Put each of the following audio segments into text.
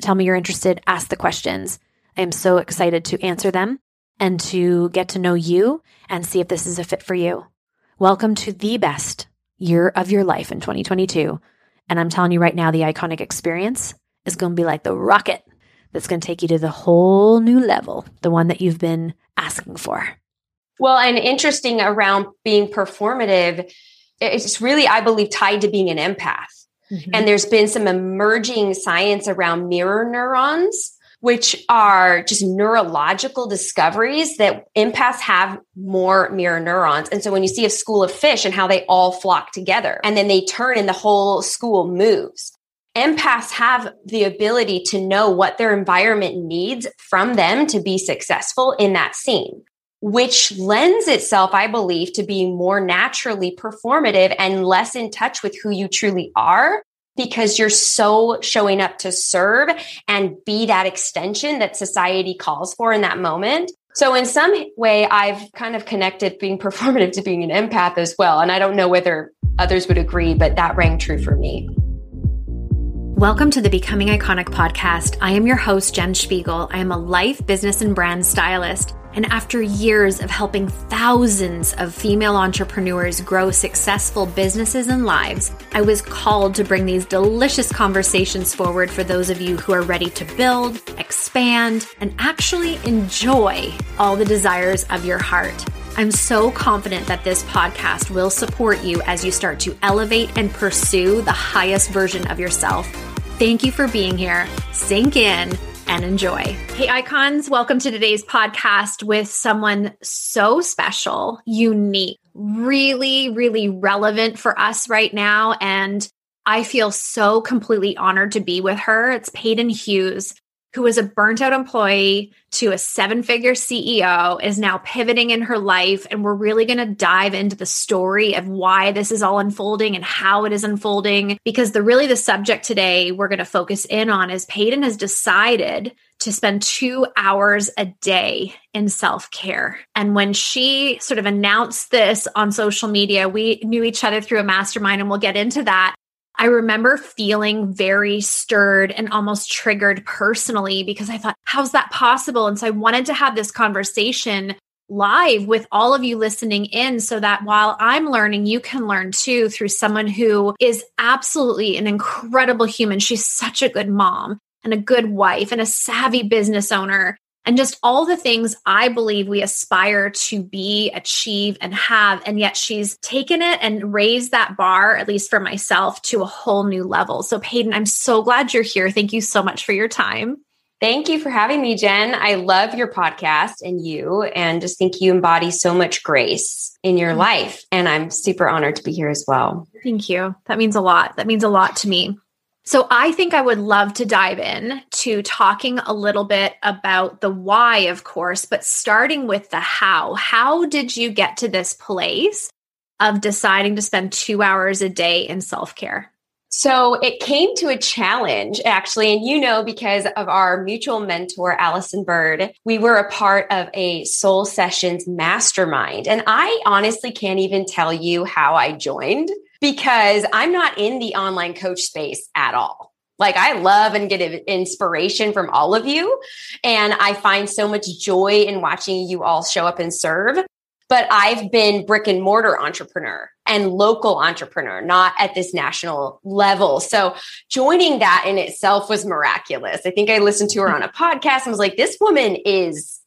tell me you're interested, ask the questions. I am so excited to answer them and to get to know you and see if this is a fit for you. Welcome to the best year of your life in 2022. And I'm telling you right now, the iconic experience is going to be like the rocket that's going to take you to the whole new level, the one that you've been asking for. Well, and interesting around being performative, it's really, I believe, tied to being an empath. Mm-hmm. And there's been some emerging science around mirror neurons which are just neurological discoveries that empaths have more mirror neurons. And so when you see a school of fish and how they all flock together and then they turn and the whole school moves. Empaths have the ability to know what their environment needs from them to be successful in that scene which lends itself, I believe, to being more naturally performative and less in touch with who you truly are because you're so showing up to serve and be that extension that society calls for in that moment. So in some way, I've kind of connected being performative to being an empath as well. And I don't know whether others would agree, but that rang true for me. Welcome to the Becoming Iconic podcast. I am your host, Jen Spiegel. I am a life, business, and brand stylist. And after years of helping thousands of female entrepreneurs grow successful businesses and lives, I was called to bring these delicious conversations forward for those of you who are ready to build, expand, and actually enjoy all the desires of your heart. I'm so confident that this podcast will support you as you start to elevate and pursue the highest version of yourself. Thank you for being here. Sink in and enjoy. Hey, icons, welcome to today's podcast with someone so special, unique, really, really relevant for us right now. And I feel so completely honored to be with her. It's Peyton Hughes. Who was a burnt out employee to a seven figure CEO, is now pivoting in her life. And we're really going to dive into the story of why this is all unfolding and how it is unfolding. Because the really the subject today we're going to focus in on is Payton has decided to spend two hours a day in self care. And when she sort of announced this on social media, we knew each other through a mastermind, and we'll get into that. I remember feeling very stirred and almost triggered personally because I thought, how's that possible? And so I wanted to have this conversation live with all of you listening in so that while I'm learning, you can learn too through someone who is absolutely an incredible human. She's such a good mom and a good wife and a savvy business owner and just all the things I believe we aspire to be, achieve, and have. And yet she's taken it and raised that bar, at least for myself, to a whole new level. So, Payton, I'm so glad you're here. Thank you so much for your time. Thank you for having me, Jen. I love your podcast and you, and just think you embody so much grace in your life. And I'm super honored to be here as well. Thank you. That means a lot. That means a lot to me. So I think I would love to dive in to talking a little bit about the why, of course, but starting with the how. How did you get to this place of deciding to spend two hours a day in self care? So it came to a challenge, actually. And you know, because of our mutual mentor, Allison Bird, we were a part of a Soul Sessions mastermind. And I honestly can't even tell you how I joined because I'm not in the online coach space at all. Like I love and get inspiration from all of you. And I find so much joy in watching you all show up and serve. But I've been brick and mortar entrepreneur and local entrepreneur, not at this national level. So joining that in itself was miraculous. I think I listened to her on a podcast and was like, this woman is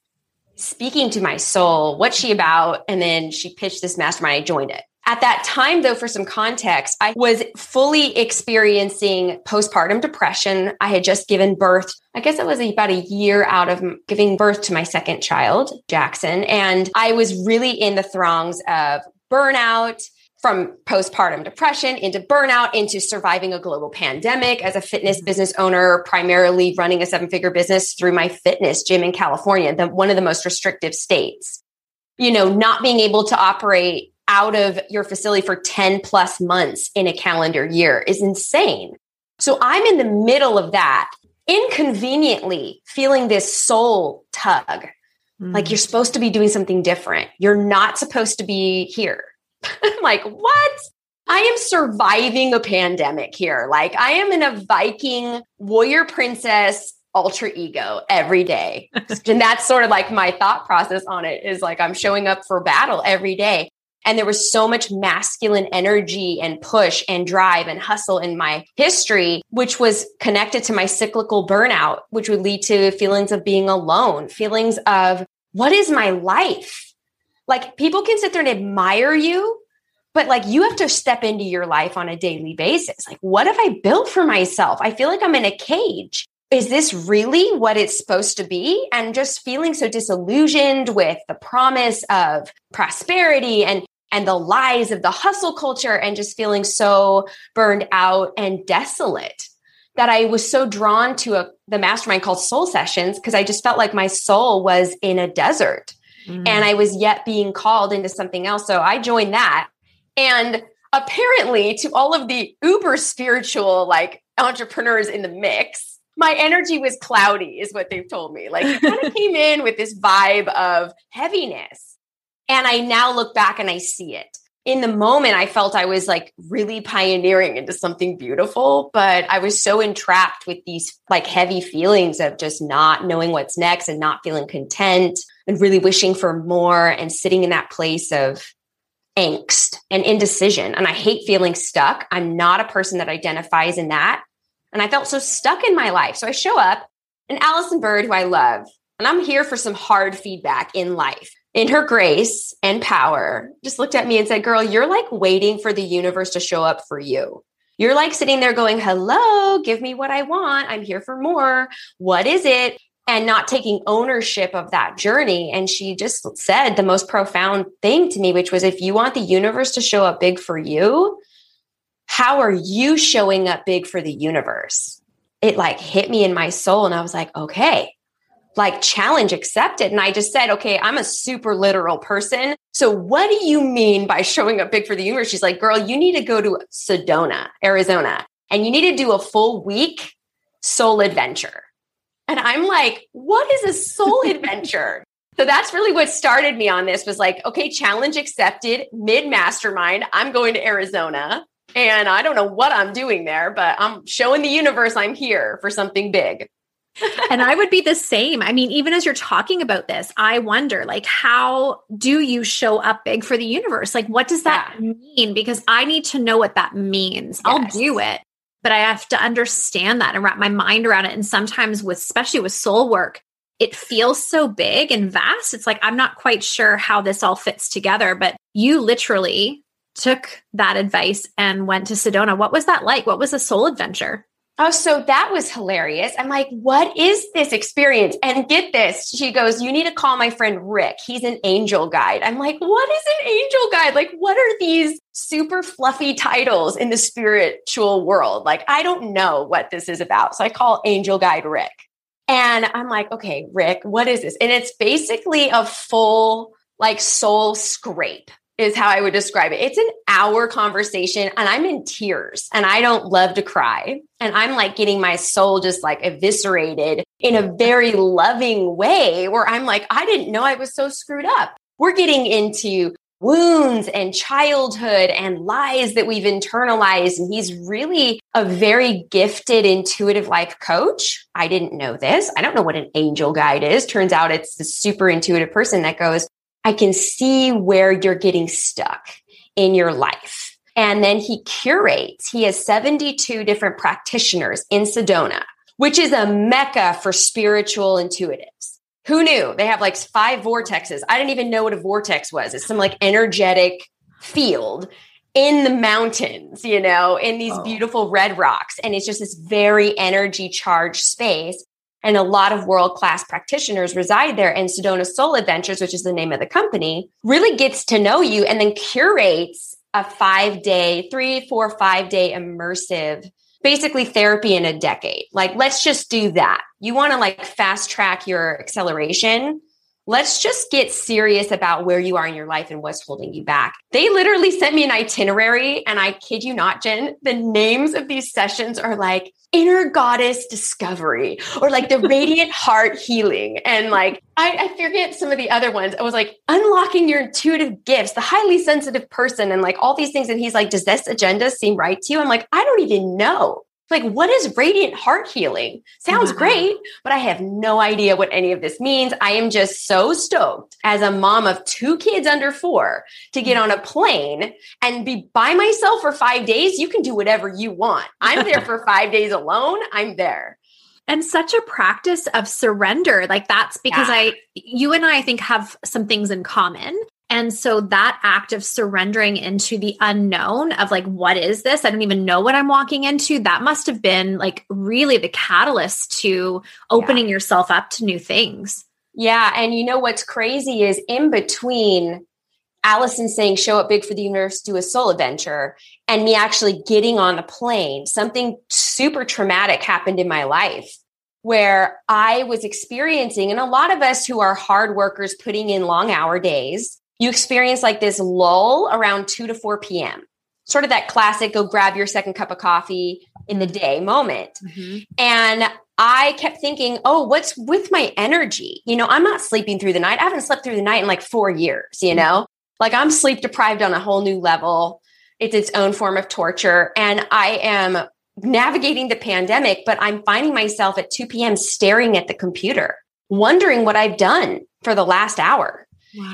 speaking to my soul. What's she about? And then she pitched this mastermind. I joined it. At that time, though, for some context, I was fully experiencing postpartum depression. I had just given birth. I guess it was about a year out of giving birth to my second child, Jackson. And I was really in the throngs of burnout, from postpartum depression into burnout into surviving a global pandemic as a fitness mm-hmm. business owner, primarily running a seven figure business through my fitness gym in California, the, one of the most restrictive states. You know, not being able to operate out of your facility for 10 plus months in a calendar year is insane. So I'm in the middle of that, inconveniently feeling this soul tug. Mm. Like you're supposed to be doing something different. You're not supposed to be here. I'm like, what? I am surviving a pandemic here. Like I am in a Viking warrior princess alter ego every day. and that's sort of like my thought process on it is like I'm showing up for battle every day. And there was so much masculine energy and push and drive and hustle in my history, which was connected to my cyclical burnout, which would lead to feelings of being alone, feelings of what is my life? Like people can sit there and admire you, but like you have to step into your life on a daily basis. Like, what have I built for myself? I feel like I'm in a cage is this really what it's supposed to be? And just feeling so disillusioned with the promise of prosperity and and the lies of the hustle culture and just feeling so burned out and desolate that I was so drawn to a, the mastermind called Soul Sessions because I just felt like my soul was in a desert mm. and I was yet being called into something else. So I joined that. And apparently, to all of the uber spiritual like entrepreneurs in the mix, my energy was cloudy, is what they've told me. Like, it kind of came in with this vibe of heaviness. And I now look back and I see it. In the moment, I felt I was like really pioneering into something beautiful, but I was so entrapped with these like heavy feelings of just not knowing what's next and not feeling content and really wishing for more and sitting in that place of angst and indecision. And I hate feeling stuck. I'm not a person that identifies in that. And I felt so stuck in my life. So I show up and Allison Bird, who I love, and I'm here for some hard feedback in life in her grace and power, just looked at me and said, Girl, you're like waiting for the universe to show up for you. You're like sitting there going, Hello, give me what I want. I'm here for more. What is it? And not taking ownership of that journey. And she just said the most profound thing to me, which was if you want the universe to show up big for you, how are you showing up big for the universe? it like hit me in my soul. And I was like, okay, like challenge accepted. And I just said, okay, I'm a super literal person. So what do you mean by showing up big for the universe? She's like, girl, you need to go to Sedona, Arizona, and you need to do a full week soul adventure. And I'm like, what is a soul adventure? So that's really what started me on this was like, okay, challenge accepted, mid mastermind. I'm going to Arizona and I don't know what I'm doing there, but I'm showing the universe I'm here for something big and I would be the same. I mean, even as you're talking about this, I wonder like how do you show up big for the universe? Like what does that yeah. mean? Because I need to know what that means. Yes. I'll do it, but I have to understand that and wrap my mind around it. And sometimes with especially with soul work, it feels so big and vast. It's like I'm not quite sure how this all fits together, but you literally took that advice and went to Sedona. What was that like? What was a soul adventure? Oh, so that was hilarious. I'm like, what is this experience? And get this. She goes, You need to call my friend Rick. He's an angel guide. I'm like, What is an angel guide? Like, what are these super fluffy titles in the spiritual world? Like, I don't know what this is about. So I call angel guide Rick. And I'm like, Okay, Rick, what is this? And it's basically a full, like, soul scrape is how I would describe it. It's an hour conversation and I'm in tears and I don't love to cry. And I'm like getting my soul just like eviscerated in a very loving way where I'm like, I didn't know I was so screwed up. We're getting into wounds and childhood and lies that we've internalized. And he's really a very gifted, intuitive life coach. I didn't know this. I don't know what an angel guide is. Turns out it's the super intuitive person that goes, I can see where you're getting stuck in your life. And then he curates, he has 72 different practitioners in Sedona, which is a mecca for spiritual intuitives. Who knew? They have like five vortexes. I didn't even know what a vortex was. It's some like energetic field in the mountains, you know, in these oh. beautiful red rocks. And it's just this very energy charged space and a lot of world class practitioners reside there. And Sedona Soul Adventures, which is the name of the company, really gets to know you and then curates a five day, three, four, five day immersive, basically therapy in a decade. Like, let's just do that. You want to like fast track your acceleration let's just get serious about where you are in your life and what's holding you back. They literally sent me an itinerary, and I kid you not, Jen, the names of these sessions are like inner goddess discovery or like the radiant heart healing. And like, I, I forget some of the other ones. I was like, unlocking your intuitive gifts, the highly sensitive person, and like all these things. And he's like, Does this agenda seem right to you? I'm like, I don't even know. Like, what is radiant heart healing? Sounds wow. great, but I have no idea what any of this means. I am just so stoked as a mom of two kids under four to get on a plane and be by myself for five days. You can do whatever you want. I'm there for five days alone. I'm there and such a practice of surrender like that's because yeah. i you and i, I think have some things in common and so that act of surrendering into the unknown of like, what is this? I don't even know what I'm walking into. That must have been like really the catalyst to opening yeah. yourself up to new things. Yeah. And you know what's crazy is in between Allison saying, show up big for the universe, do a soul adventure, and me actually getting on the plane, something super traumatic happened in my life where I was experiencing, and a lot of us who are hard workers putting in long hour days, you experience like this lull around 2 to 4 p.m. Sort of that classic go grab your second cup of coffee in the day moment. Mm-hmm. And I kept thinking, oh, what's with my energy? You know, I'm not sleeping through the night. I haven't slept through the night in like four years, you know? Like I'm sleep deprived on a whole new level. It's its own form of torture. And I am navigating the pandemic, but I'm finding myself at 2 p.m. staring at the computer, wondering what I've done for the last hour.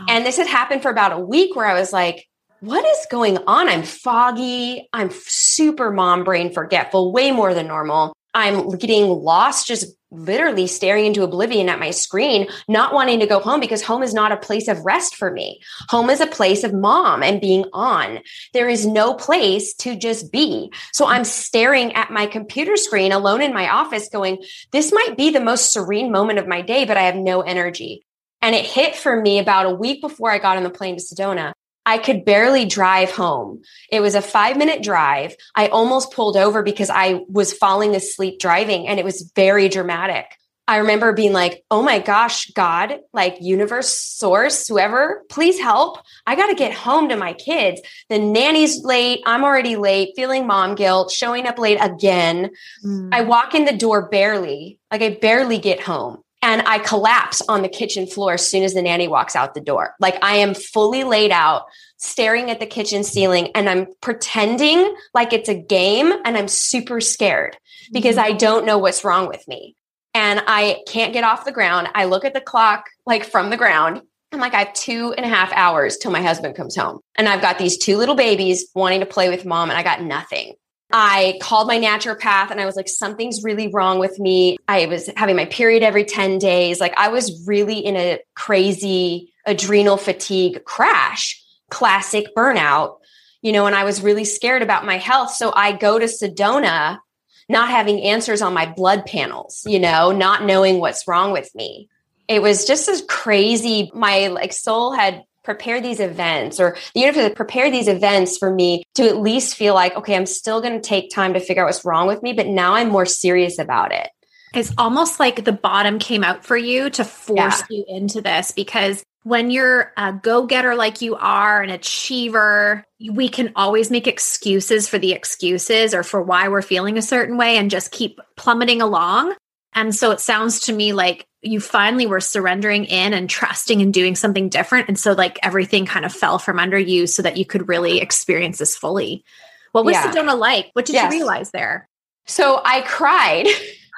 And this had happened for about a week where I was like, what is going on? I'm foggy. I'm super mom brain forgetful, way more than normal. I'm getting lost, just literally staring into oblivion at my screen, not wanting to go home because home is not a place of rest for me. Home is a place of mom and being on. There is no place to just be. So I'm staring at my computer screen alone in my office going, this might be the most serene moment of my day, but I have no energy. And it hit for me about a week before I got on the plane to Sedona. I could barely drive home. It was a five minute drive. I almost pulled over because I was falling asleep driving and it was very dramatic. I remember being like, oh my gosh, God, like universe, source, whoever, please help. I got to get home to my kids. The nanny's late. I'm already late, feeling mom guilt, showing up late again. Mm. I walk in the door barely, like I barely get home. And I collapse on the kitchen floor as soon as the nanny walks out the door. Like I am fully laid out, staring at the kitchen ceiling, and I'm pretending like it's a game and I'm super scared because mm-hmm. I don't know what's wrong with me and I can't get off the ground. I look at the clock like from the ground. I'm like, I have two and a half hours till my husband comes home. And I've got these two little babies wanting to play with mom, and I got nothing. I called my naturopath and I was like, something's really wrong with me. I was having my period every 10 days. Like, I was really in a crazy adrenal fatigue crash, classic burnout, you know, and I was really scared about my health. So I go to Sedona not having answers on my blood panels, you know, not knowing what's wrong with me. It was just as crazy. My like soul had prepared these events or the universe had prepared these events for me to at least feel like, okay, I'm still going to take time to figure out what's wrong with me, but now I'm more serious about it. It's almost like the bottom came out for you to force yeah. you into this because when you're a go getter like you are, an achiever, we can always make excuses for the excuses or for why we're feeling a certain way and just keep plummeting along. And so it sounds to me like you finally were surrendering in and trusting and doing something different. And so, like, everything kind of fell from under you so that you could really experience this fully. What was yeah. Sedona like? What did yes. you realize there? So I cried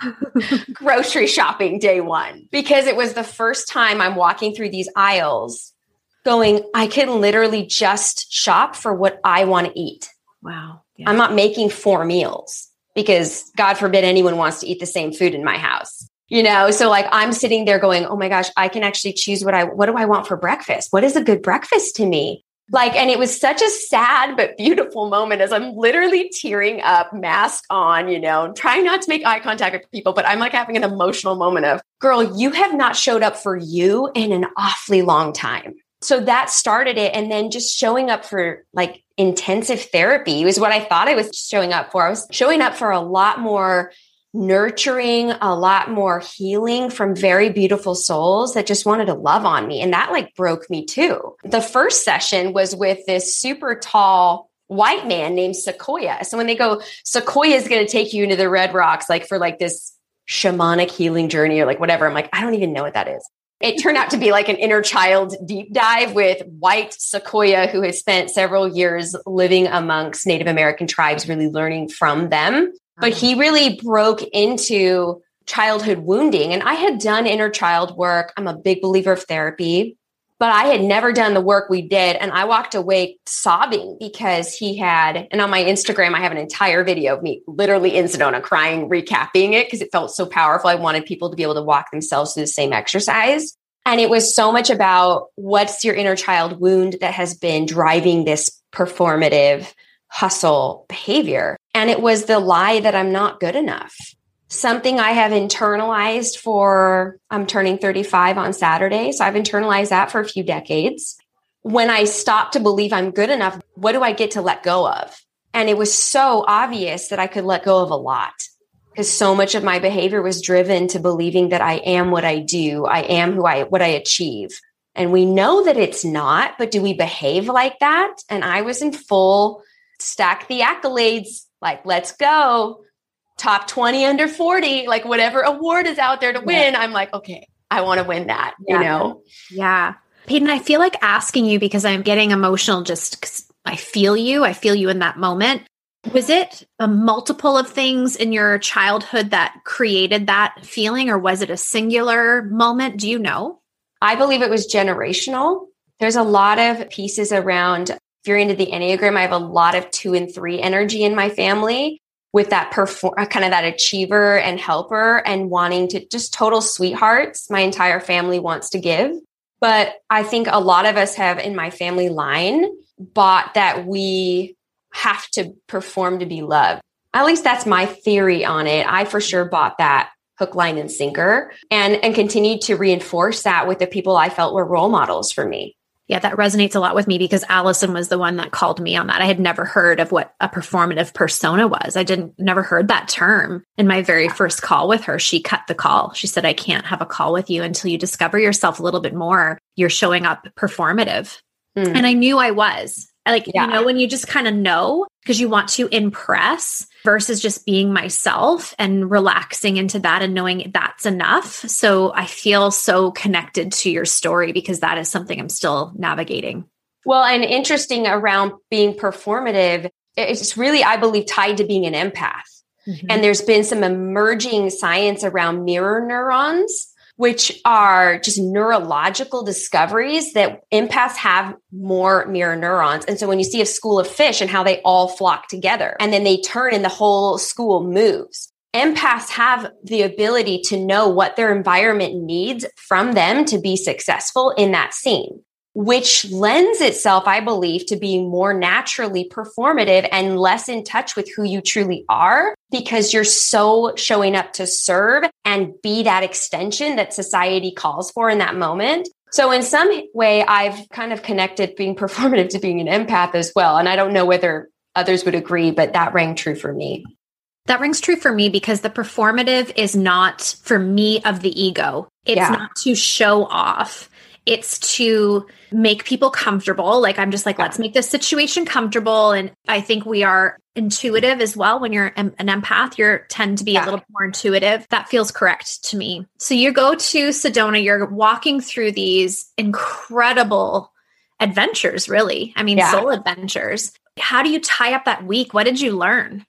grocery shopping day one because it was the first time I'm walking through these aisles going, I can literally just shop for what I want to eat. Wow. Yeah. I'm not making four meals because God forbid anyone wants to eat the same food in my house. You know, so like I'm sitting there going, "Oh my gosh, I can actually choose what I what do I want for breakfast? What is a good breakfast to me?" Like, and it was such a sad but beautiful moment as I'm literally tearing up, mask on, you know, trying not to make eye contact with people, but I'm like having an emotional moment of, girl, you have not showed up for you in an awfully long time. So that started it. And then just showing up for like intensive therapy was what I thought I was showing up for. I was showing up for a lot more nurturing, a lot more healing from very beautiful souls that just wanted to love on me. And that like broke me too. The first session was with this super tall white man named Sequoia. So when they go, Sequoia is going to take you into the Red Rocks, like for like this shamanic healing journey or like whatever. I'm like, I don't even know what that is. It turned out to be like an inner child deep dive with white Sequoia, who has spent several years living amongst Native American tribes, really learning from them but he really broke into childhood wounding. And I had done inner child work. I'm a big believer of therapy, but I had never done the work we did. And I walked away sobbing because he had, and on my Instagram, I have an entire video of me literally in Sedona crying, recapping it because it felt so powerful. I wanted people to be able to walk themselves through the same exercise. And it was so much about what's your inner child wound that has been driving this performative hustle behavior. And it was the lie that I'm not good enough. Something I have internalized for, I'm turning 35 on Saturday. So I've internalized that for a few decades. When I stopped to believe I'm good enough, what do I get to let go of? And it was so obvious that I could let go of a lot because so much of my behavior was driven to believing that I am what I do. I am who I, what I achieve. And we know that it's not, but do we behave like that? And I was in full stack the accolades, like, let's go. Top 20 under 40, like whatever award is out there to win. Yeah. I'm like, okay, I want to win that, yeah. you know? Yeah. Peyton, I feel like asking you because I'm getting emotional just because I feel you. I feel you in that moment. Was it a multiple of things in your childhood that created that feeling, or was it a singular moment? Do you know? I believe it was generational. There's a lot of pieces around if you're into the Enneagram, I have a lot of two and three energy in my family with that perform uh, kind of that achiever and helper and wanting to just total sweethearts. My entire family wants to give. But I think a lot of us have in my family line bought that we have to perform to be loved. At least that's my theory on it. I for sure bought that hook, line, and sinker and, and continued to reinforce that with the people I felt were role models for me Yeah, that resonates a lot with me because Allison was the one that called me on that. I had never heard of what a performative persona was. I didn't never heard that term. In my very first call with her, she cut the call. She said, I can't have a call with you until you discover yourself a little bit more. You're showing up performative. Mm. And I knew I was. Like, yeah. you know, when you just kind of know because you want to impress versus just being myself and relaxing into that and knowing that's enough. So I feel so connected to your story because that is something I'm still navigating. Well, and interesting around being performative, it's really, I believe, tied to being an empath. Mm-hmm. And there's been some emerging science around mirror neurons which are just neurological discoveries that empaths have more mirror neurons. And so when you see a school of fish and how they all flock together and then they turn and the whole school moves, empaths have the ability to know what their environment needs from them to be successful in that scene which lends itself, I believe, to being more naturally performative and less in touch with who you truly are because you're so showing up to serve and be that extension that society calls for in that moment. So in some way, I've kind of connected being performative to being an empath as well. And I don't know whether others would agree, but that rang true for me. That rings true for me because the performative is not for me of the ego. It's yeah. not to show off. It's to make people comfortable. Like I'm just like, let's make this situation comfortable. And I think we are intuitive as well. When you're an empath, you tend to be yeah. a little more intuitive. That feels correct to me. So you go to Sedona, you're walking through these incredible adventures, really. I mean, yeah. soul adventures. How do you tie up that week? What did you learn?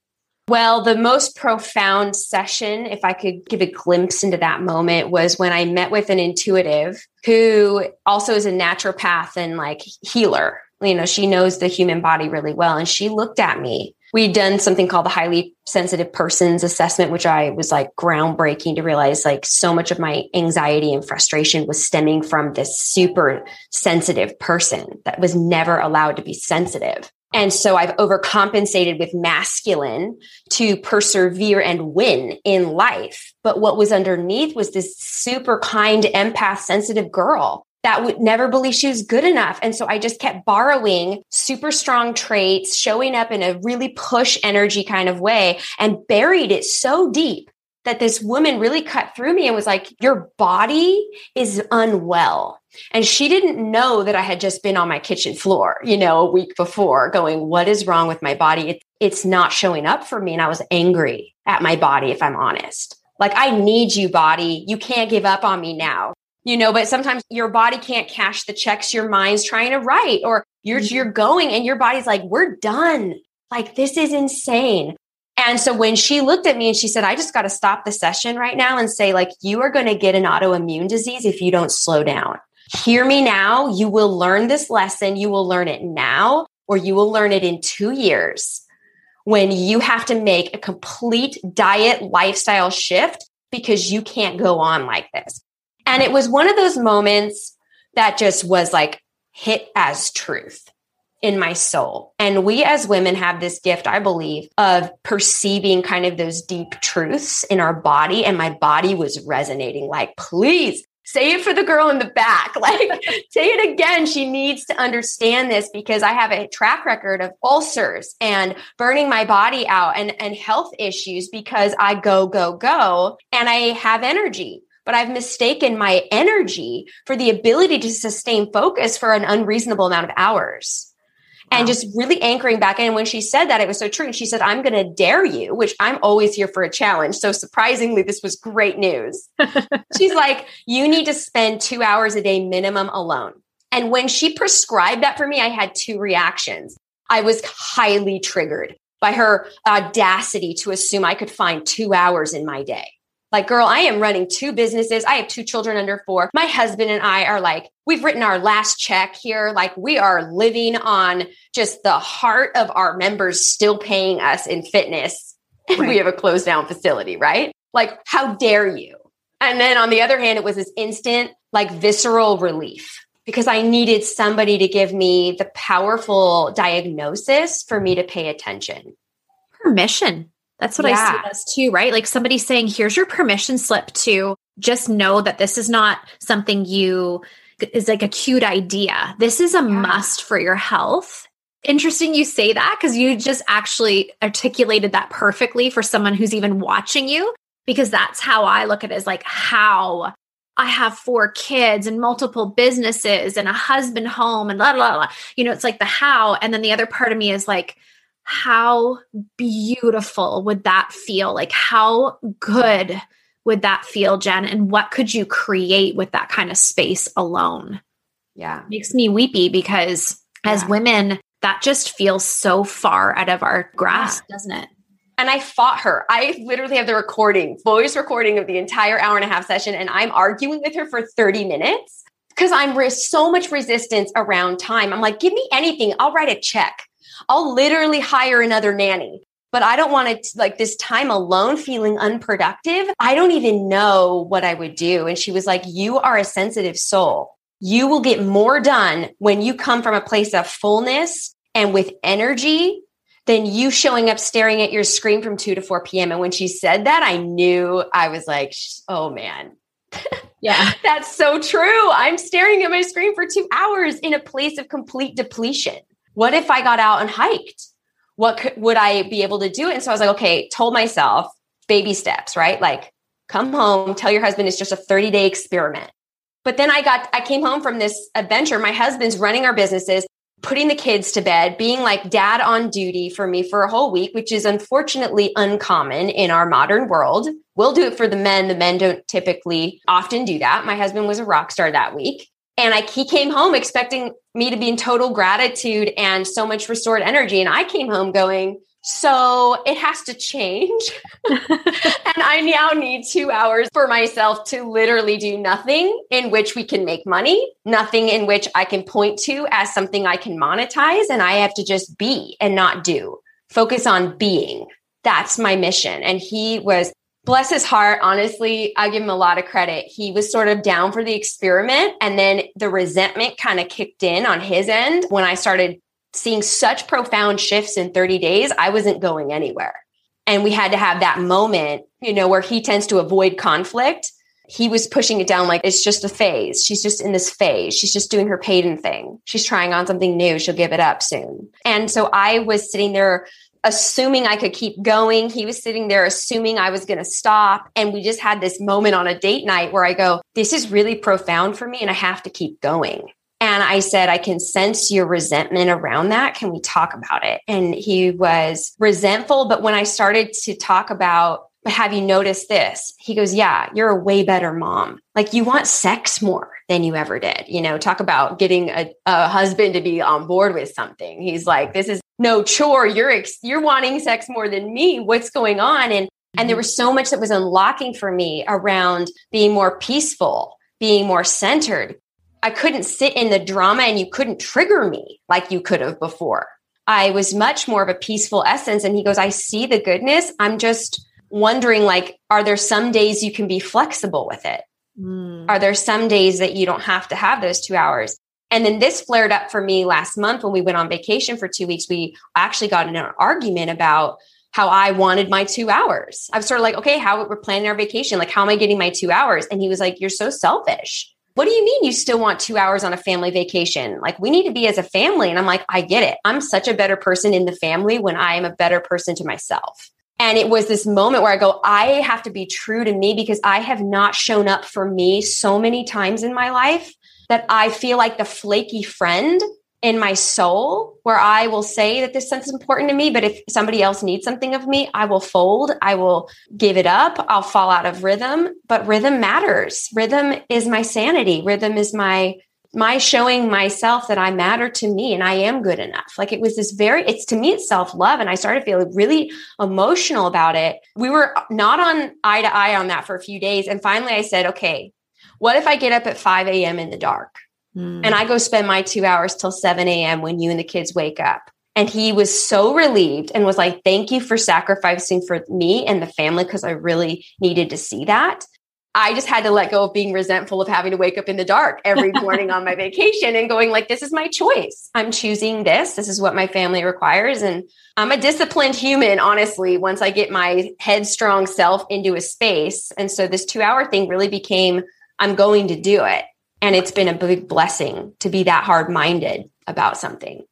Well, the most profound session, if I could give a glimpse into that moment, was when I met with an intuitive who also is a naturopath and like healer. You know, she knows the human body really well. And she looked at me. We'd done something called the highly sensitive persons assessment, which I was like groundbreaking to realize like so much of my anxiety and frustration was stemming from this super sensitive person that was never allowed to be sensitive. And so I've overcompensated with masculine to persevere and win in life. But what was underneath was this super kind, empath, sensitive girl that would never believe she was good enough. And so I just kept borrowing super strong traits, showing up in a really push energy kind of way and buried it so deep that this woman really cut through me and was like, Your body is unwell. And she didn't know that I had just been on my kitchen floor, you know, a week before going, What is wrong with my body? It, it's not showing up for me. And I was angry at my body, if I'm honest. Like, I need you, body. You can't give up on me now. You know, but sometimes your body can't cash the checks your mind's trying to write, or you're, mm-hmm. you're going and your body's like, We're done. Like, this is insane. And so when she looked at me and she said, I just got to stop the session right now and say, like, you are going to get an autoimmune disease if you don't slow down. Hear me now. You will learn this lesson. You will learn it now, or you will learn it in two years when you have to make a complete diet lifestyle shift because you can't go on like this. And it was one of those moments that just was like hit as truth in my soul. And we as women have this gift, I believe, of perceiving kind of those deep truths in our body. And my body was resonating like, please say it for the girl in the back. Like, say it again. She needs to understand this because I have a track record of ulcers and burning my body out and, and health issues because I go, go, go, and I have energy but I've mistaken my energy for the ability to sustain focus for an unreasonable amount of hours and just really anchoring back in. When she said that, it was so true. And she said, I'm going to dare you, which I'm always here for a challenge. So surprisingly, this was great news. She's like, you need to spend two hours a day minimum alone. And when she prescribed that for me, I had two reactions. I was highly triggered by her audacity to assume I could find two hours in my day. Like, girl, I am running two businesses. I have two children under four. My husband and I are like, we've written our last check here. Like, we are living on just the heart of our members still paying us in fitness. And right. we have a closed down facility, right? Like, how dare you? And then on the other hand, it was this instant, like, visceral relief because I needed somebody to give me the powerful diagnosis for me to pay attention. Permission. That's what yeah. I see as too, right? Like somebody saying, here's your permission slip to just know that this is not something you is like a cute idea. This is a yeah. must for your health. Interesting you say that because you just actually articulated that perfectly for someone who's even watching you because that's how I look at it as like how I have four kids and multiple businesses and a husband home and blah, blah, blah. You know, it's like the how. And then the other part of me is like, how beautiful would that feel? Like, how good would that feel, Jen? And what could you create with that kind of space alone? Yeah. Makes me weepy because yeah. as women, that just feels so far out of our grasp, yeah. doesn't it? And I fought her. I literally have the recording, voice recording of the entire hour and a half session, and I'm arguing with her for 30 minutes because I'm re- so much resistance around time. I'm like, give me anything. I'll write a check. I'll literally hire another nanny. But I don't want to like this time alone feeling unproductive. I don't even know what I would do. And she was like, You are a sensitive soul. You will get more done when you come from a place of fullness and with energy than you showing up staring at your screen from 2 to 4 p.m. And when she said that, I knew I was like, oh man. Yeah. That's so true. I'm staring at my screen for two hours in a place of complete depletion. What if I got out and hiked? What could, would I be able to do? And so I was like, okay, told myself baby steps, right? Like come home, tell your husband it's just a 30 day experiment. But then I got, I came home from this adventure. My husband's running our businesses putting the kids to bed, being like dad on duty for me for a whole week, which is unfortunately uncommon in our modern world. We'll do it for the men. The men don't typically often do that. My husband was a rock star that week. And I, he came home expecting me to be in total gratitude and so much restored energy. And I came home going, so it has to change. and I now need two hours for myself to literally do nothing in which we can make money, nothing in which I can point to as something I can monetize. And I have to just be and not do, focus on being. That's my mission. And he was, bless his heart, honestly, I give him a lot of credit. He was sort of down for the experiment. And then the resentment kind of kicked in on his end when I started seeing such profound shifts in 30 days, I wasn't going anywhere. And we had to have that moment, you know, where he tends to avoid conflict. He was pushing it down like it's just a phase. She's just in this phase. She's just doing her Payton thing. She's trying on something new. She'll give it up soon. And so I was sitting there assuming I could keep going. He was sitting there assuming I was going to stop. And we just had this moment on a date night where I go, This is really profound for me and I have to keep going. And I said, I can sense your resentment around that. Can we talk about it? And he was resentful. But when I started to talk about, "But have you noticed this? He goes, Yeah, you're a way better mom. Like you want sex more than you ever did. You know, talk about getting a, a husband to be on board with something. He's like, This is no chore. You're ex- you're wanting sex more than me. What's going on? And and there mm-hmm. was so much that was unlocking for me around being more peaceful, being more centered, I couldn't sit in the drama and you couldn't trigger me like you could have before. I was much more of a peaceful essence. And he goes, I see the goodness. I'm just wondering, like, are there some days you can be flexible with it? Mm. Are there some days that you don't have to have those two hours? And then this flared up for me last month when we went on vacation for two weeks. We actually got in an argument about how I wanted my two hours. I was sort of like, okay, how we're planning our vacation. Like, how am I getting my two hours? And he was like, you're so selfish what do you mean you still want two hours on a family vacation? Like, we need to be as a family. And I'm like, I get it. I'm such a better person in the family when I am a better person to myself. And it was this moment where I go, I have to be true to me because I have not shown up for me so many times in my life that I feel like the flaky friend in my soul where I will say that this sense is important to me, but if somebody else needs something of me, I will fold, I will give it up, I'll fall out of rhythm, but rhythm matters. Rhythm is my sanity. Rhythm is my my showing myself that I matter to me and I am good enough. Like it was this very, it's to me, it's self love. And I started feeling really emotional about it. We were not on eye to eye on that for a few days. And finally I said, okay, what if I get up at 5 a.m. in the dark? Mm. And I go spend my two hours till 7 a.m. when you and the kids wake up. And he was so relieved and was like, Thank you for sacrificing for me and the family because I really needed to see that. I just had to let go of being resentful of having to wake up in the dark every morning on my vacation and going like this is my choice. I'm choosing this. This is what my family requires and I'm a disciplined human honestly once I get my headstrong self into a space. And so this 2-hour thing really became I'm going to do it. And it's been a big blessing to be that hard minded about something.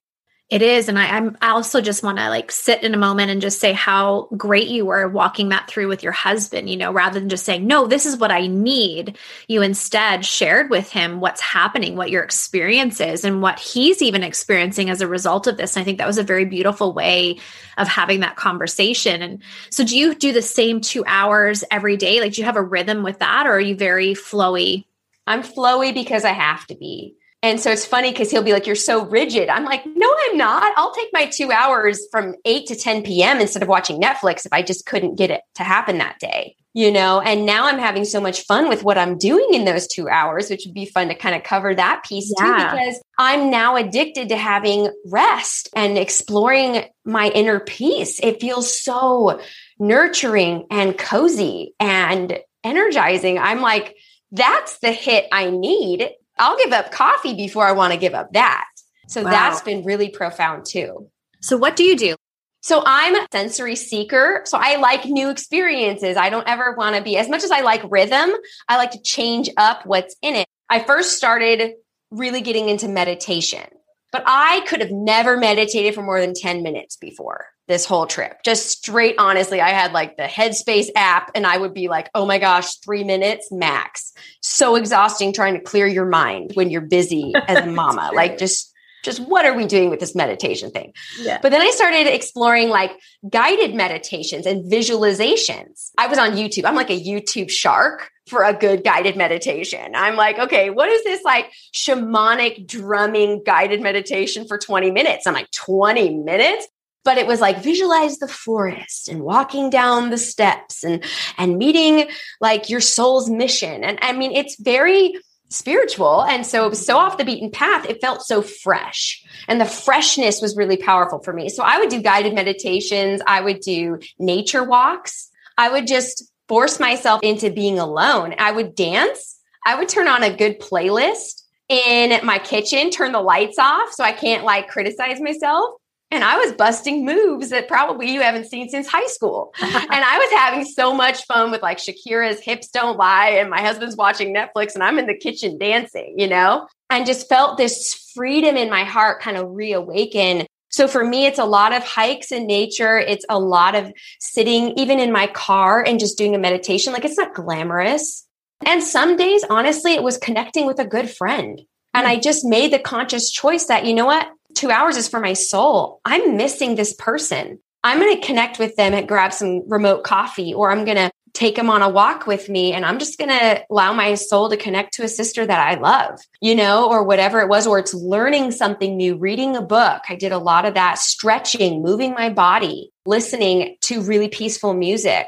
It is. And I, I'm I also just want to like sit in a moment and just say how great you were walking that through with your husband, you know, rather than just saying, no, this is what I need. You instead shared with him what's happening, what your experience is, and what he's even experiencing as a result of this. And I think that was a very beautiful way of having that conversation. And so do you do the same two hours every day? Like, do you have a rhythm with that or are you very flowy? I'm flowy because I have to be. And so it's funny because he'll be like, You're so rigid. I'm like, No, I'm not. I'll take my two hours from 8 to 10 p.m. instead of watching Netflix if I just couldn't get it to happen that day, you know? And now I'm having so much fun with what I'm doing in those two hours, which would be fun to kind of cover that piece yeah. too, because I'm now addicted to having rest and exploring my inner peace. It feels so nurturing and cozy and energizing. I'm like, that's the hit I need I'll give up coffee before I want to give up that. So wow. that's been really profound too. So what do you do? So I'm a sensory seeker. So I like new experiences. I don't ever want to be as much as I like rhythm, I like to change up what's in it. I first started really getting into meditation, but I could have never meditated for more than 10 minutes before this whole trip. Just straight honestly, I had like the Headspace app and I would be like, oh my gosh, three minutes max. So exhausting trying to clear your mind when you're busy as a mama. like just just what are we doing with this meditation thing? Yeah. But then I started exploring like guided meditations and visualizations. I was on YouTube. I'm like a YouTube shark for a good guided meditation. I'm like, okay, what is this like shamanic drumming guided meditation for 20 minutes? I'm like, 20 minutes? But it was like visualize the forest and walking down the steps and and meeting like your soul's mission. And i mean it's very spiritual. And so it was so off the beaten path it felt so fresh. And the freshness was really powerful for me. So i would do guided meditations. I would do nature walks. I would just force myself into being alone. I would dance. I would turn on a good playlist in my kitchen turn the lights off so i can't like criticize myself and I was busting moves that probably you haven't seen since high school. and I was having so much fun with like Shakira's Hips Don't Lie, and my husband's watching Netflix, and I'm in the kitchen dancing, you know, and just felt this freedom in my heart kind of reawaken. So for me, it's a lot of hikes in nature. It's a lot of sitting even in my car and just doing a meditation. Like it's not glamorous. And some days, honestly, it was connecting with a good friend. And hmm. I just made the conscious choice that, you know what? Two hours is for my soul. I'm missing this person. I'm going to connect with them and grab some remote coffee, or I'm going to take them on a walk with me and I'm just going to allow my soul to connect to a sister that I love, you know, or whatever it was, or it's learning something new, reading a book. I did a lot of that, stretching, moving my body, listening to really peaceful music.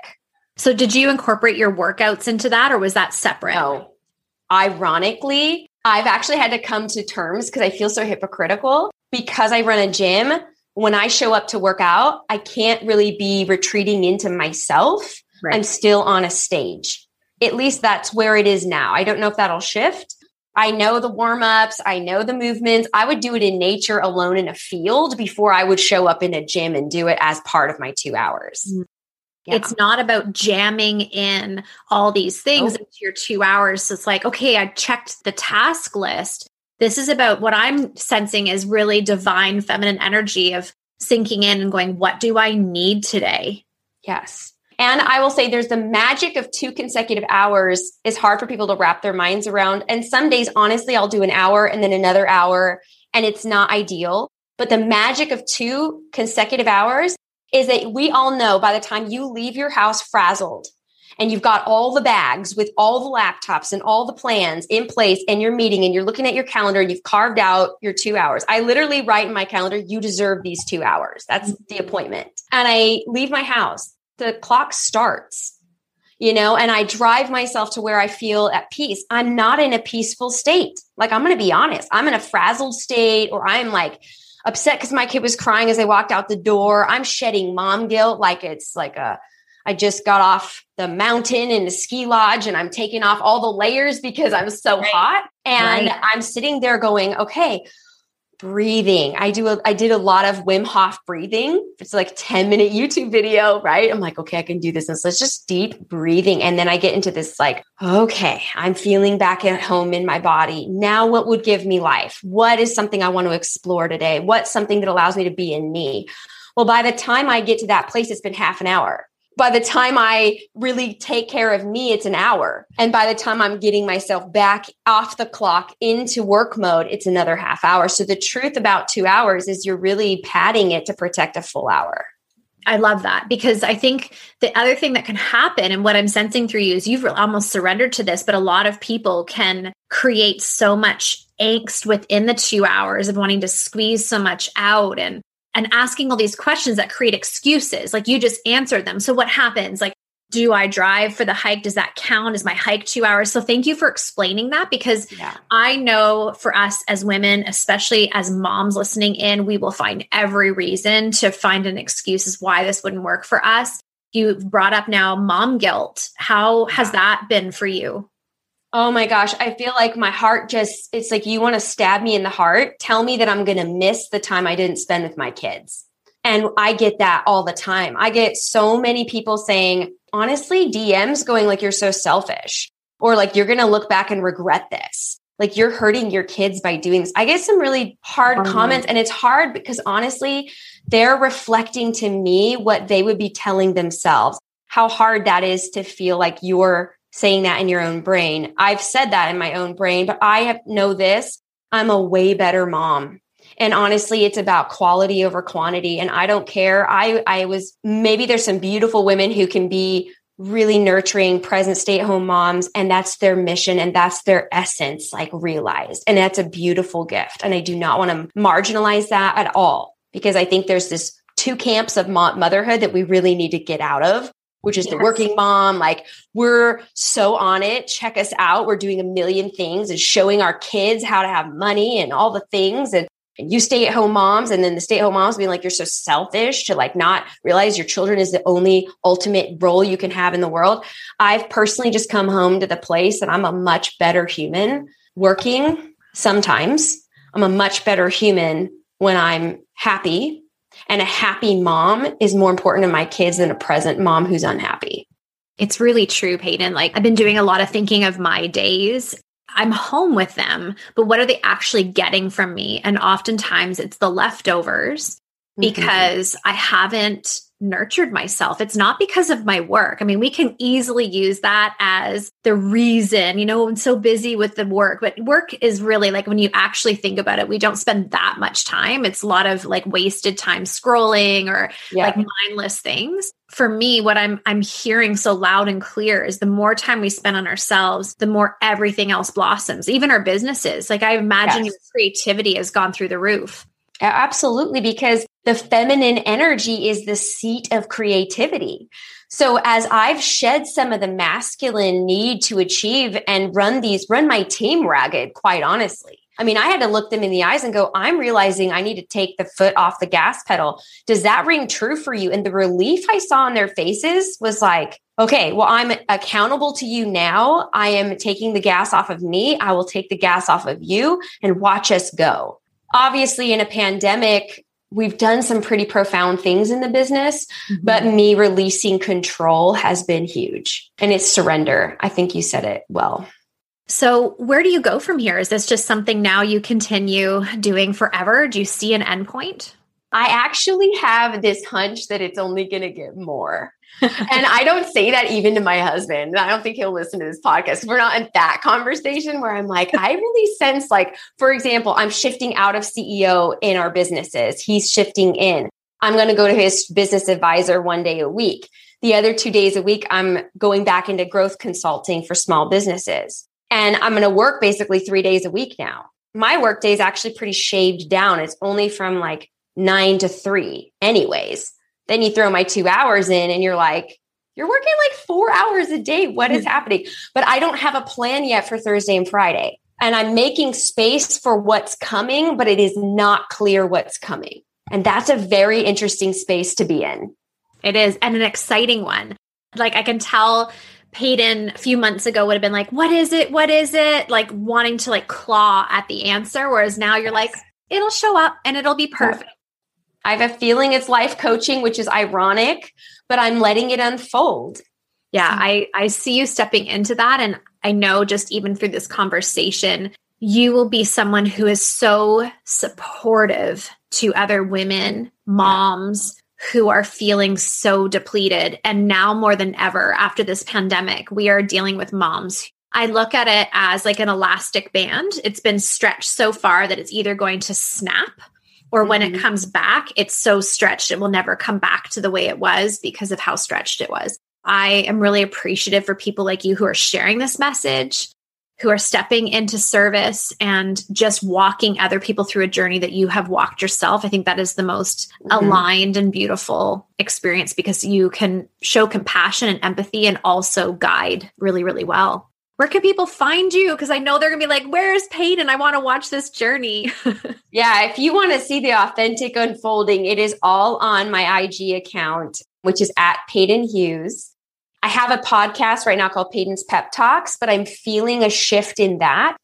So, did you incorporate your workouts into that or was that separate? No. Ironically, I've actually had to come to terms because I feel so hypocritical because I run a gym, when I show up to work out, I can't really be retreating into myself. Right. I'm still on a stage. At least that's where it is now. I don't know if that'll shift. I know the warm ups, I know the movements. I would do it in nature alone in a field before I would show up in a gym and do it as part of my two hours. Mm. Yeah. It's not about jamming in all these things oh. into your two hours. So it's like, okay, I checked the task list. This is about what I'm sensing is really divine feminine energy of sinking in and going, what do I need today? Yes. And I will say there's the magic of two consecutive hours is hard for people to wrap their minds around. And some days, honestly, I'll do an hour and then another hour, and it's not ideal. But the magic of two consecutive hours is that we all know by the time you leave your house frazzled, and you've got all the bags with all the laptops and all the plans in place and you're meeting and you're looking at your calendar and you've carved out your two hours. I literally write in my calendar, you deserve these two hours. That's mm-hmm. the appointment. And I leave my house. The clock starts, you know, and I drive myself to where I feel at peace. I'm not in a peaceful state. Like, I'm going to be honest, I'm in a frazzled state or I'm like, upset because my kid was crying as I walked out the door. I'm shedding mom guilt like it's like a I just got off the mountain in the ski lodge and I'm taking off all the layers because I'm so right. hot. And right. I'm sitting there going, okay, breathing. I do a, I did a lot of Wim Hof breathing. It's like 10 minute YouTube video, right? I'm like, okay, I can do this. And so it's just deep breathing. And then I get into this like, okay, I'm feeling back at home in my body. Now what would give me life? What is something I want to explore today? What's something that allows me to be in me? Well, by the time I get to that place, it's been half an hour by the time I really take care of me, it's an hour. And by the time I'm getting myself back off the clock into work mode, it's another half hour. So the truth about two hours is you're really padding it to protect a full hour. I love that because I think the other thing that can happen, and what I'm sensing through you is you've almost surrendered to this, but a lot of people can create so much angst within the two hours of wanting to squeeze so much out and and asking all these questions that create excuses. Like you just answered them. So what happens? Like, do I drive for the hike? Does that count? Is my hike two hours? So thank you for explaining that because yeah. I know for us as women, especially as moms listening in, we will find every reason to find an excuse as why this wouldn't work for us. You brought up now mom guilt. How has that been for you? Oh my gosh, I feel like my heart just, it's like you want to stab me in the heart. Tell me that I'm going to miss the time I didn't spend with my kids. And I get that all the time. I get so many people saying, honestly, DMs going like, you're so selfish, or like, you're going to look back and regret this. Like, you're hurting your kids by doing this. I get some really hard oh, comments, and it's hard because honestly, they're reflecting to me what they would be telling themselves. How hard that is to feel like you're saying that in your own brain. I've said that in my own brain, but I have, know this. I'm a way better mom. And honestly, it's about quality over quantity. And I don't care. I, I was maybe there's some beautiful women who can be really nurturing present stay at home moms. And that's their mission and that's their essence, like realized. And that's a beautiful gift. And I do not want to marginalize that at all because I think there's this two camps of motherhood that we really need to get out of which is yes. the working mom. Like we're so on it. Check us out. We're doing a million things and showing our kids how to have money and all the things. And, and you stay at home moms and then the stay at home moms being like, you're so selfish to like not realize your children is the only ultimate role you can have in the world. I've personally just come home to the place that I'm a much better human working sometimes. I'm a much better human when I'm happy and a happy mom is more important to my kids than a present mom who's unhappy. It's really true, Peyton. Like I've been doing a lot of thinking of my days. I'm home with them, but what are they actually getting from me? And oftentimes it's the leftovers mm-hmm. because mm-hmm. I haven't nurtured myself. It's not because of my work. I mean, we can easily use that as the reason, you know, I'm so busy with the work, but work is really like when you actually think about it, we don't spend that much time. It's a lot of like wasted time scrolling or yeah. like mindless things. For me, what I'm I'm hearing so loud and clear is the more time we spend on ourselves, the more everything else blossoms, even our businesses. Like I imagine yes. your creativity has gone through the roof. Absolutely, because the feminine energy is the seat of creativity. So as I've shed some of the masculine need to achieve and run these, run my team ragged, quite honestly. I mean, I had to look them in the eyes and go, I'm realizing I need to take the foot off the gas pedal. Does that ring true for you? And the relief I saw on their faces was like, okay, well, I'm accountable to you now. I am taking the gas off of me. I will take the gas off of you and watch us go obviously in a pandemic we've done some pretty profound things in the business mm-hmm. but me releasing control has been huge. And it's surrender. I think you said it well. So where do you go from here? Is this just something now you continue doing forever? Do you see an endpoint i actually have this hunch that it's only going to get more and I don't say that even to my husband. I don't think he'll listen to this podcast. We're not in that conversation where I'm like, I really sense, like, for example, I'm shifting out of CEO in our businesses. He's shifting in. I'm going to go to his business advisor one day a week. The other two days a week, I'm going back into growth consulting for small businesses. And I'm going to work basically three days a week now. My work day is actually pretty shaved down. It's only from like nine to three, anyways. Then you throw my two hours in and you're like, you're working like four hours a day. What is hmm. happening? But I don't have a plan yet for Thursday and Friday. And I'm making space for what's coming, but it is not clear what's coming. And that's a very interesting space to be in. It is, and an exciting one. Like I can tell Peyton a few months ago would have been like, What is it? What is it? Like wanting to like claw at the answer. Whereas now you're yes. like, it'll show up and it'll be perfect. I have a feeling it's life coaching, which is ironic, but I'm letting it unfold. Yeah, hmm. I I see you stepping into that and I know just even through this conversation, you will be someone who is so supportive to other women, moms who are feeling so depleted. And now more than ever after this pandemic, we are dealing with moms. I look at it as like an elastic band. It's been stretched so far that it's either going to snap or mm-hmm. when it mm-hmm. comes back, it's so stretched it will never come back to the way it was because of how stretched it was. I am really appreciative for people like you who are sharing this message, who are stepping into service and just walking other people through a journey that you have walked yourself. I think that is the most mm-hmm. aligned and beautiful experience because you can show compassion and empathy and also guide really, really well. Where can people find you? Because I know they're gonna be like, "Where's Payton? I want to watch this journey." yeah, if you want to see the authentic unfolding, it is all on my IG account, which is at Payton Hughes. I have a podcast right now called Payton's Pep Talks, but I'm feeling a shift in that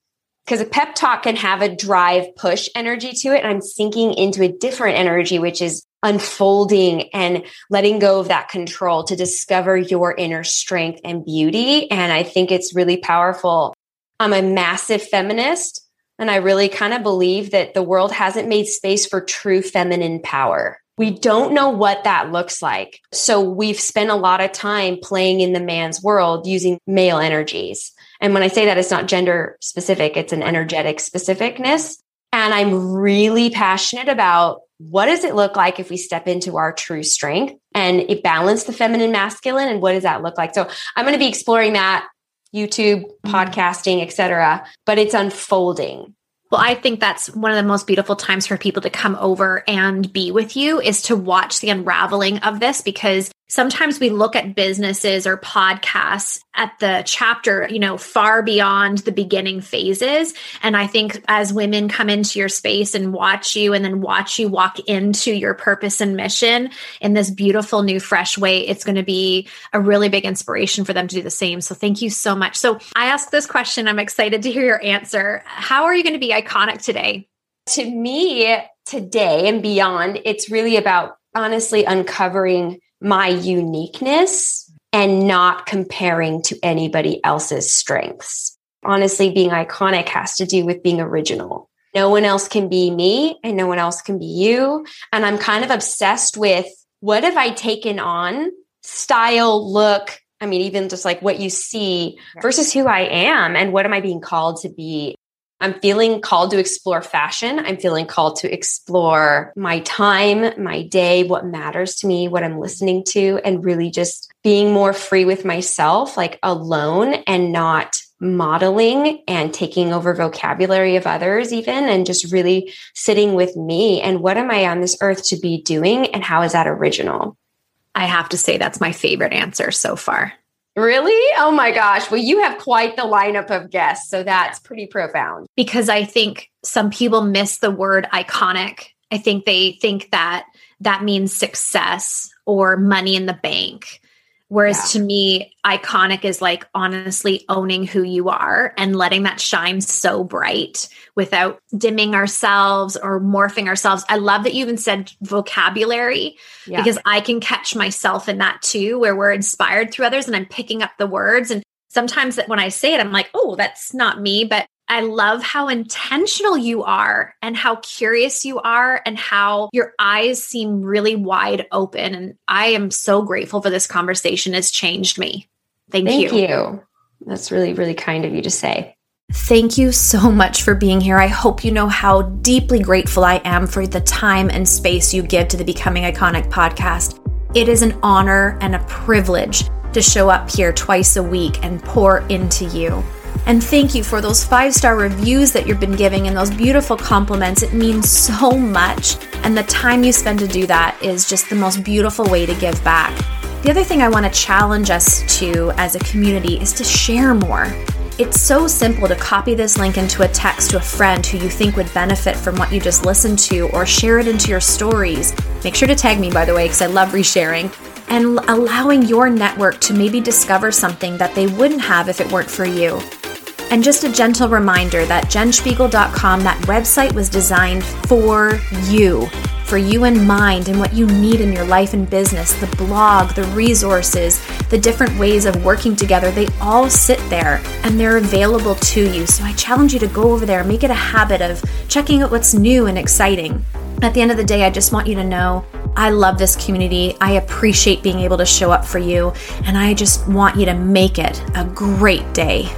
because a pep talk can have a drive push energy to it. And I'm sinking into a different energy, which is unfolding and letting go of that control to discover your inner strength and beauty. And I think it's really powerful. I'm a massive feminist. And I really kind of believe that the world hasn't made space for true feminine power. We don't know what that looks like. So we've spent a lot of time playing in the man's world using male energies. And when I say that, it's not gender specific, it's an energetic specificness. And I'm really passionate about what does it look like if we step into our true strength and it balance the feminine masculine and what does that look like? So I'm going to be exploring that YouTube, mm-hmm. podcasting, etc. But it's unfolding. Well, I think that's one of the most beautiful times for people to come over and be with you is to watch the unraveling of this because sometimes we look at businesses or podcasts at the chapter, you know, far beyond the beginning phases. And I think as women come into your space and watch you and then watch you walk into your purpose and mission in this beautiful, new, fresh way, it's going to be a really big inspiration for them to do the same. So thank you so much. So I asked this question. I'm excited to hear your answer. How are you going to be iconic today? To me, today and beyond, it's really about honestly uncovering my uniqueness and not comparing to anybody else's strengths. Honestly, being iconic has to do with being original. No one else can be me and no one else can be you. And I'm kind of obsessed with what have I taken on? Style, look, I mean, even just like what you see versus who I am and what am I being called to be I'm feeling called to explore fashion. I'm feeling called to explore my time, my day, what matters to me, what I'm listening to, and really just being more free with myself, like alone and not modeling and taking over vocabulary of others, even, and just really sitting with me. And what am I on this earth to be doing? And how is that original? I have to say, that's my favorite answer so far. Really? Oh my gosh. Well, you have quite the lineup of guests. So that's pretty profound. Because I think some people miss the word iconic. I think they think that that means success or money in the bank. Whereas yeah. to me, iconic is like honestly owning who you are and letting that shine so bright without dimming ourselves or morphing ourselves. I love that you even said vocabulary yeah. because I can catch myself in that too, where we're inspired through others and I'm picking up the words. And sometimes that when I say it, I'm like, oh, that's not me. But I love how intentional you are and how curious you are and how your eyes seem really wide open. And I am so grateful for this conversation. It's changed me. Thank, Thank you. you. That's really, really kind of you to say. Thank you so much for being here. I hope you know how deeply grateful I am for the time and space you give to the Becoming Iconic podcast. It is an honor and a privilege to show up here twice a week and pour into you. And thank you for those five star reviews that you've been giving and those beautiful compliments. It means so much. And the time you spend to do that is just the most beautiful way to give back. The other thing I want to challenge us to as a community is to share more. It's so simple to copy this link into a text to a friend who you think would benefit from what you just listened to or share it into your stories. Make sure to tag me, by the way, because I love resharing. And allowing your network to maybe discover something that they wouldn't have if it weren't for you. And just a gentle reminder that jenspiegel.com, that website was designed for you, for you in mind and what you need in your life and business. The blog, the resources, the different ways of working together, they all sit there and they're available to you. So I challenge you to go over there, make it a habit of checking out what's new and exciting. At the end of the day, I just want you to know I love this community. I appreciate being able to show up for you, and I just want you to make it a great day.